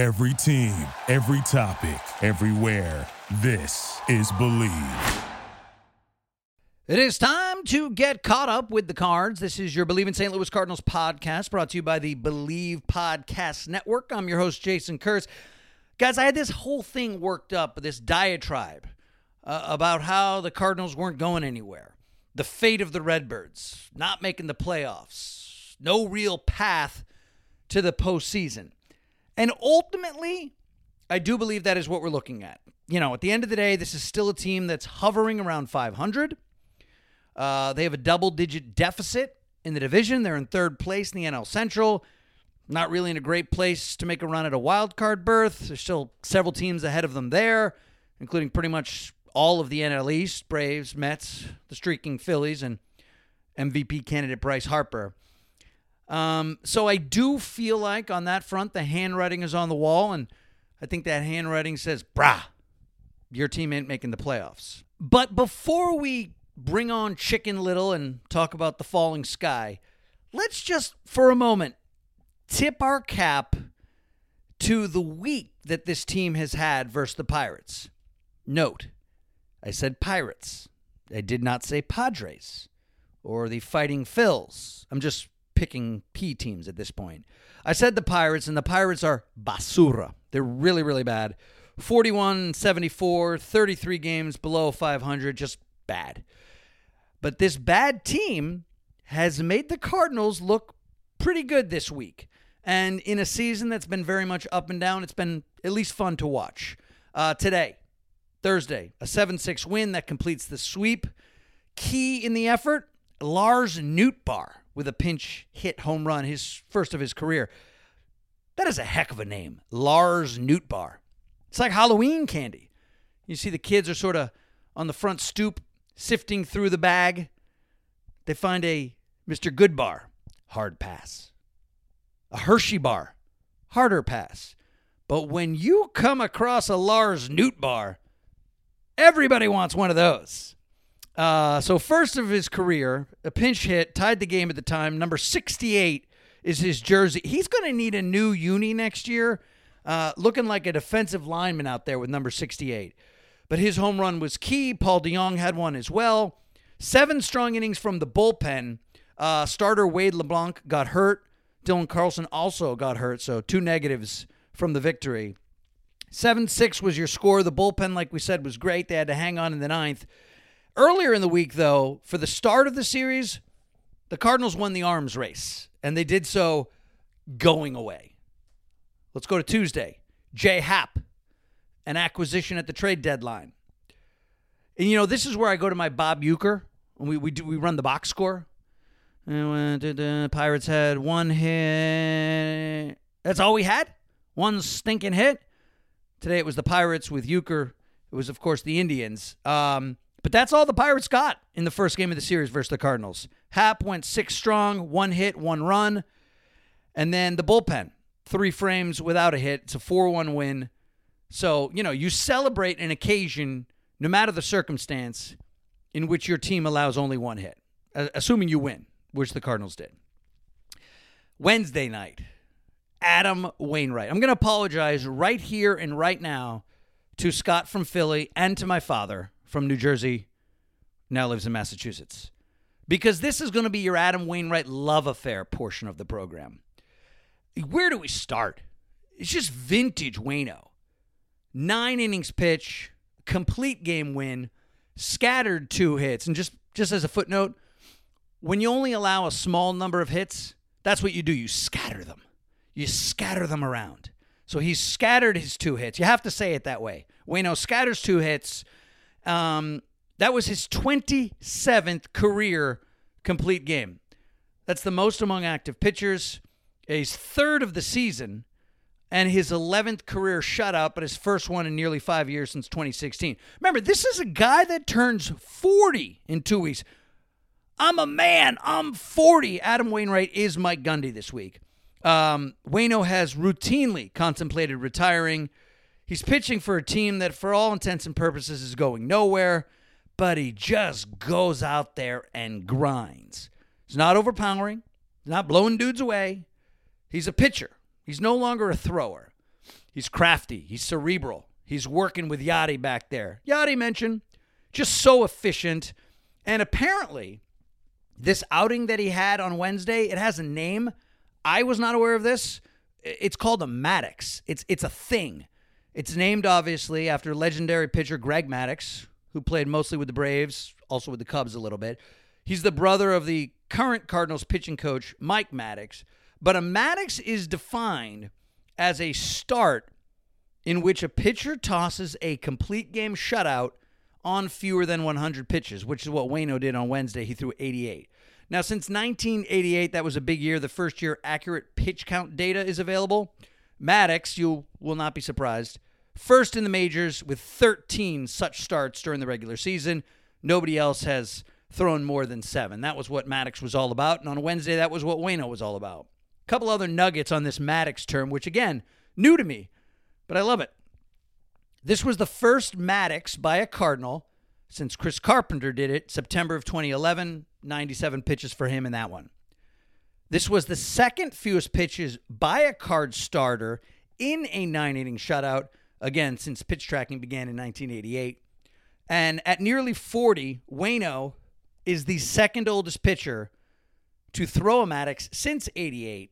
Every team, every topic, everywhere. This is Bleav. It is time to get caught up with the cards. This is your Bleav in St. Louis Cardinals podcast brought to you by the Bleav Podcast Network. I'm your host, Jason Kurz. Guys, I had this whole thing worked up, this diatribe uh, about how the Cardinals weren't going anywhere, the fate of the Redbirds, not making the playoffs, no real path to the postseason. And ultimately, I do believe that is what we're looking at. You know, at the end of the day, this is still a team that's hovering around 500. Uh, they have a double digit deficit in the division. They're in third place in the NL Central. Not really in a great place to make a run at a wild card berth. There's still several teams ahead of them there, including pretty much all of the NL East Braves, Mets, the streaking Phillies, and MVP candidate Bryce Harper. Um, so I do feel like on that front, the handwriting is on the wall, and I think that handwriting says, brah, your team ain't making the playoffs. But before we bring on Chicken Little and talk about the falling sky, let's just for a moment tip our cap to the week that this team has had versus the Pirates. Note, I said Pirates. I did not say Padres or the Fighting Phils. I'm just picking P teams at this point. I said the Pirates, and the Pirates are basura. They're really, really bad. 41 74, 33 games below 500, just bad. But this bad team has made the Cardinals look pretty good this week. And in a season that's been very much up and down, it's been at least fun to watch. Uh, today, Thursday, a 7 6 win that completes the sweep. Key in the effort, Lars Nootbaar with a pinch hit home run, his first of his career. That is a heck of a name, Lars Nootbaar. It's like Halloween candy. You see the kids are sort of on the front stoop sifting through the bag. They find a Mr. Goodbar, hard pass. A Hershey bar, harder pass. But when you come across a Lars Nootbaar, everybody wants one of those. Uh, so, first of his career, a pinch hit, tied the game at the time. Number 68 is his jersey. He's going to need a new uni next year, uh, looking like a defensive lineman out there with number 68. But his home run was key. Paul DeJong had one as well. Seven strong innings from the bullpen. Uh, starter Wade LeBlanc got hurt. Dylan Carlson also got hurt. So, two negatives from the victory. 7 6 was your score. The bullpen, like we said, was great. They had to hang on in the ninth. Earlier in the week, though, for the start of the series, the Cardinals won the arms race, and they did so going away. Let's go to Tuesday. Jay Happ, an acquisition at the trade deadline. And you know, this is where I go to my Bob Uecker when we we do we run the box score. And Pirates had one hit. That's all we had. One stinking hit. Today it was the Pirates with Uecker. It was, of course, the Indians. Um, but that's all the Pirates got in the first game of the series versus the Cardinals. Happ went six strong, one hit, one run. And then the bullpen, three frames without a hit. It's a 4 1 win. So, you know, you celebrate an occasion, no matter the circumstance, in which your team allows only one hit, assuming you win, which the Cardinals did. Wednesday night, Adam Wainwright. I'm going to apologize right here and right now to Scott from Philly and to my father from New Jersey, now lives in Massachusetts. Because this is going to be your Adam Wainwright love affair portion of the program. Where do we start? It's just vintage Wayno. Nine innings pitch, complete game win, scattered two hits. And just, just as a footnote, when you only allow a small number of hits, that's what you do. You scatter them. You scatter them around. So he scattered his two hits. You have to say it that way. Wayno scatters two hits, um, that was his 27th career complete game. That's the most among active pitchers. He's third of the season and his 11th career shutout, but his first one in nearly five years since 2016. Remember, this is a guy that turns 40 in two weeks. I'm a man. I'm 40. Adam Wainwright is Mike Gundy this week. Um, Wayno has routinely contemplated retiring. He's pitching for a team that, for all intents and purposes, is going nowhere, but he just goes out there and grinds. He's not overpowering, not blowing dudes away. He's a pitcher, he's no longer a thrower. He's crafty. He's cerebral. He's working with Yadi back there. Yadi mentioned just so efficient. And apparently, this outing that he had on Wednesday, it has a name. I was not aware of this. It's called a Maddux. It's it's a thing. It's named obviously after legendary pitcher Greg Maddux, who played mostly with the Braves, also with the Cubs a little bit. He's the brother of the current Cardinals pitching coach Mike Maddux. But a Maddux is defined as a start in which a pitcher tosses a complete game shutout on fewer than 100 pitches, which is what Wayno did on Wednesday. He threw 88. Now, since 1988, that was a big year, the first year accurate pitch count data is available. Maddux, you will not be surprised, first in the majors with 13 such starts during the regular season. Nobody else has thrown more than seven. That was what Maddux was all about. And on Wednesday, that was what Wayno was all about. A couple other nuggets on this Maddux term, which again, new to me, but I love it. This was the first Maddux by a Cardinal since Chris Carpenter did it September of 2011. 97 pitches for him in that one. This was the second fewest pitches by a card starter in a nine inning shutout, again, since pitch tracking began in 1988. And at nearly 40, Wayno is the second oldest pitcher to throw a Maddux since 88.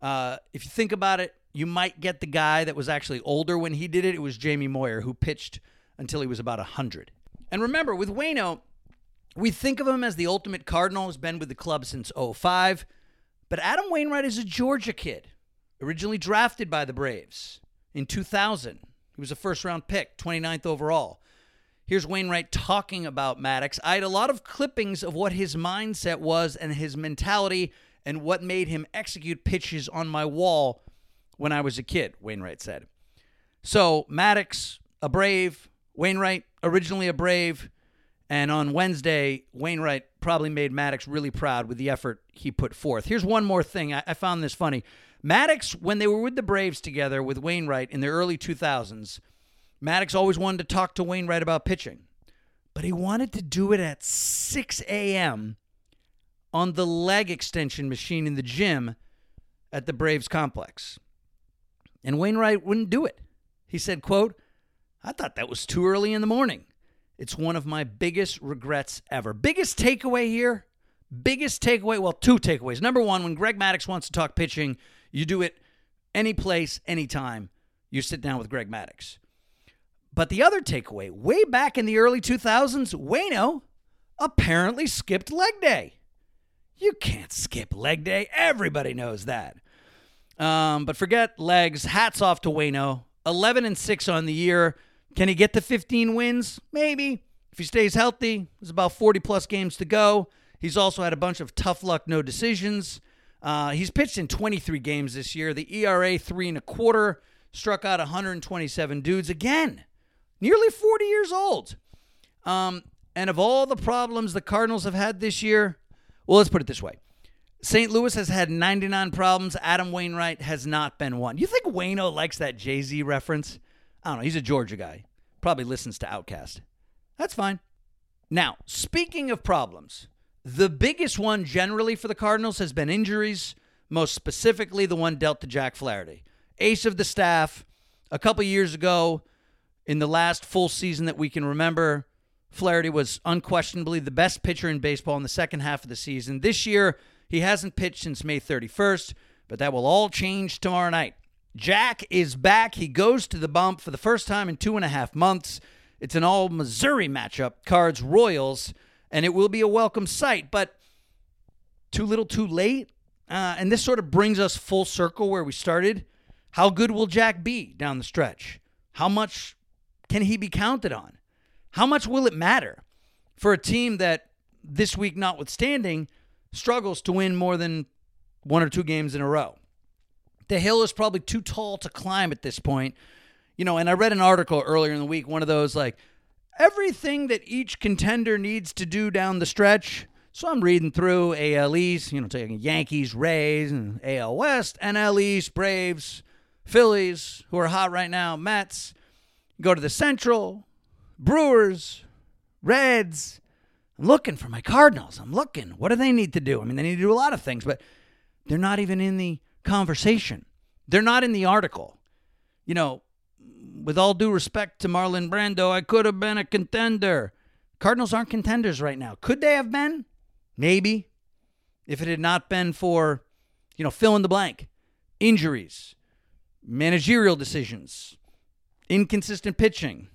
Uh, if you think about it, you might get the guy that was actually older when he did it. It was Jamie Moyer, who pitched until he was about 100. And remember, with Wayno, we think of him as the ultimate Cardinal, has been with the club since 05. But Adam Wainwright is a Georgia kid, originally drafted by the Braves in 2000. He was a first round pick, 29th overall. Here's Wainwright talking about Maddux. I had a lot of clippings of what his mindset was and his mentality and what made him execute pitches on my wall when I was a kid, Wainwright said. So, Maddux, a Brave, Wainwright, originally a Brave, and on Wednesday, Wainwright probably made Maddux really proud with the effort he put forth. Here's one more thing. I, I found this funny. Maddux, when they were with the Braves together with Wainwright in the early 2000s, Maddux always wanted to talk to Wainwright about pitching, but he wanted to do it at 6 a.m. on the leg extension machine in the gym at the Braves complex. And Wainwright wouldn't do it. He said, quote, I thought that was too early in the morning. It's one of my biggest regrets ever. Biggest takeaway here? Biggest takeaway? Well, two takeaways. Number one, when Greg Maddux wants to talk pitching, you do it any place, anytime. You sit down with Greg Maddux. But the other takeaway, way back in the early 2000s, Wayno apparently skipped leg day. You can't skip leg day. Everybody knows that. Um, but forget legs. Hats off to Wayno. 11 and 6 on the year. Can he get to 15 wins? Maybe. If he stays healthy, there's about 40 plus games to go. He's also had a bunch of tough luck, no decisions. Uh, he's pitched in 23 games this year. The ERA three and a quarter. Struck out 127 dudes again. Nearly 40 years old. Um, and of all the problems the Cardinals have had this year, well, let's put it this way. St. Louis has had 99 problems. Adam Wainwright has not been one. You think Wayno likes that Jay Z reference? I don't know. He's a Georgia guy. Probably listens to OutKast. That's fine. Now, speaking of problems, the biggest one generally for the Cardinals has been injuries, most specifically the one dealt to Jack Flaherty. Ace of the staff. A couple years ago, in the last full season that we can remember, Flaherty was unquestionably the best pitcher in baseball in the second half of the season. This year, he hasn't pitched since May 31st, but that will all change tomorrow night. Jack is back. He goes to the bump for the first time in two and a half months. It's an all Missouri matchup, Cards Royals, and it will be a welcome sight, but too little too late. Uh, and this sort of brings us full circle where we started. How good will Jack be down the stretch? How much can he be counted on? How much will it matter for a team that, this week notwithstanding, struggles to win more than one or two games in a row? The hill is probably too tall to climb at this point. You know, and I read an article earlier in the week, one of those like everything that each contender needs to do down the stretch. So I'm reading through AL East, you know, taking Yankees, Rays, and AL West, NL East, Braves, Phillies, who are hot right now, Mets. Go to the Central, Brewers, Reds. I'm looking for my Cardinals. I'm looking. What do they need to do? I mean, they need to do a lot of things, but they're not even in the conversation. They're not in the article. you know, with all due respect to Marlon Brando, I could have been a contender. Cardinals aren't contenders right now. Could they have been? Maybe. If it had not been for, you know, fill in the blank, injuries, managerial decisions, inconsistent pitching.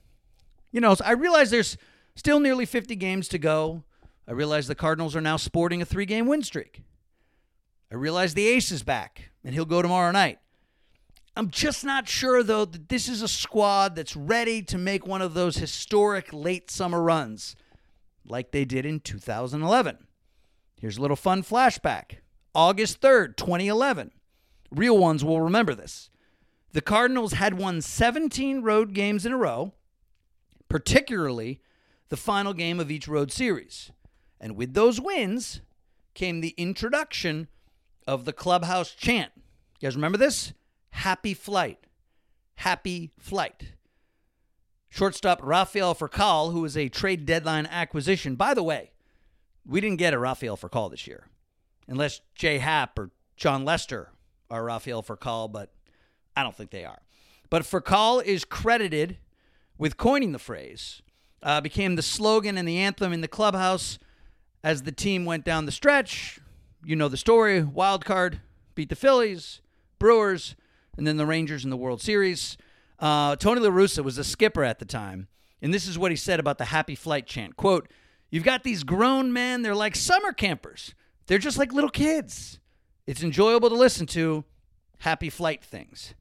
You know, I realize there's still nearly 50 games to go. I realize the Cardinals are now sporting a three game win streak. I realize the ace is back and he'll go tomorrow night. I'm just not sure, though, that this is a squad that's ready to make one of those historic late summer runs like they did in 2011. Here's a little fun flashback August 3rd, 2011. Real ones will remember this. The Cardinals had won 17 road games in a row, particularly the final game of each road series. And with those wins came the introduction of the clubhouse chant. You guys remember this? Happy flight. Happy flight. Shortstop Rafael Furcal, who was a trade deadline acquisition. By the way, we didn't get a Rafael Furcal this year, unless Jay Happ or Jon Lester are Rafael Furcal, but I don't think they are. But Furcal is credited with coining the phrase, uh, became the slogan and the anthem in the clubhouse as the team went down the stretch. You know the story. Wild card beat the Phillies, Brewers, and then the Rangers in the World Series. Uh, Tony La Russa was a skipper at the time, and this is what he said about the happy flight chant. Quote, You've got these grown men, they're like summer campers. They're just like little kids. It's enjoyable to listen to happy flight things.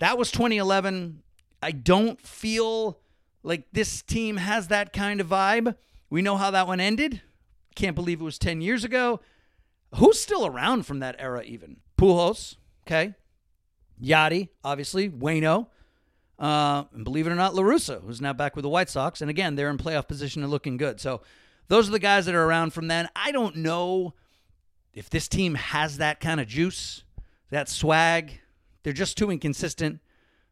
That was 2011. I don't feel like this team has that kind of vibe. We know how that one ended. Can't believe it was 10 years ago. Who's still around from that era, even? Pujols, okay. Yadi, obviously. Wayno. Uh, and believe it or not, La Russa, who's now back with the White Sox. And again, they're in playoff position and looking good. So those are the guys that are around from then. I don't know if this team has that kind of juice, that swag. They're just too inconsistent.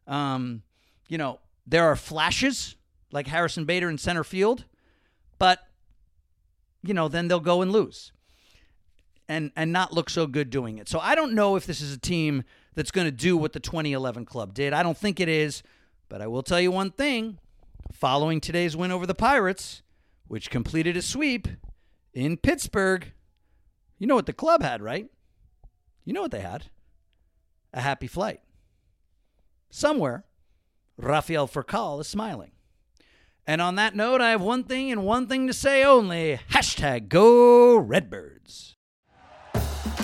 Um, you know, there are flashes like Harrison Bader in center field, but you know, then they'll go and lose and and not look so good doing it. So I don't know if this is a team that's going to do what the 2011 club did. I don't think it is, but I will tell you one thing. Following today's win over the Pirates, which completed a sweep in Pittsburgh, you know what the club had, right? You know what they had? A happy flight. Somewhere, Rafael Furcal is smiling. And on that note, I have one thing and one thing to say only. Hashtag go Redbirds.